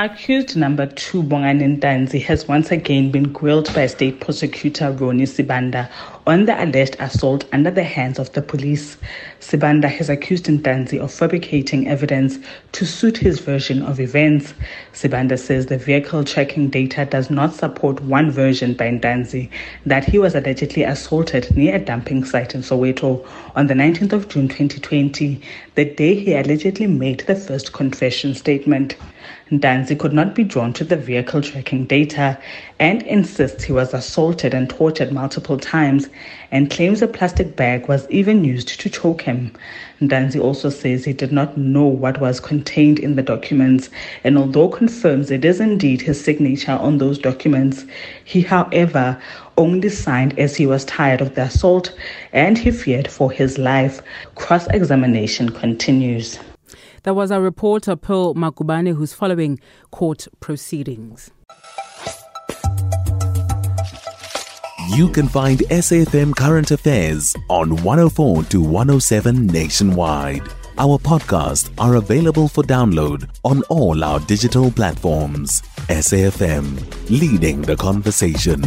Accused number two, Bongani Ntanzi, has once again been grilled by State Prosecutor Ronnie Sibanda on the alleged assault under the hands of the police. Sibanda has accused Ntanzi of fabricating evidence to suit his version of events. Sibanda says the vehicle tracking data does not support one version by Ntanzi that he was allegedly assaulted near a dumping site in Soweto on the 19th of June 2020, the day he allegedly made the first confession statement. Ntanzi could not be drawn to the vehicle tracking data and insists he was assaulted and tortured multiple times and claims a plastic bag was even used to choke him. Ntanzi also says he did not know what was contained in the documents and although confirms it is indeed his signature on those documents, he however only signed as he was tired of the assault and he feared for his life. Cross-examination continues. There was a reporter, Pearl Magubane, who's following court proceedings. You can find SAFM Current Affairs on 104 to 107 nationwide. Our podcasts are available for download on all our digital platforms. SAFM, leading the conversation.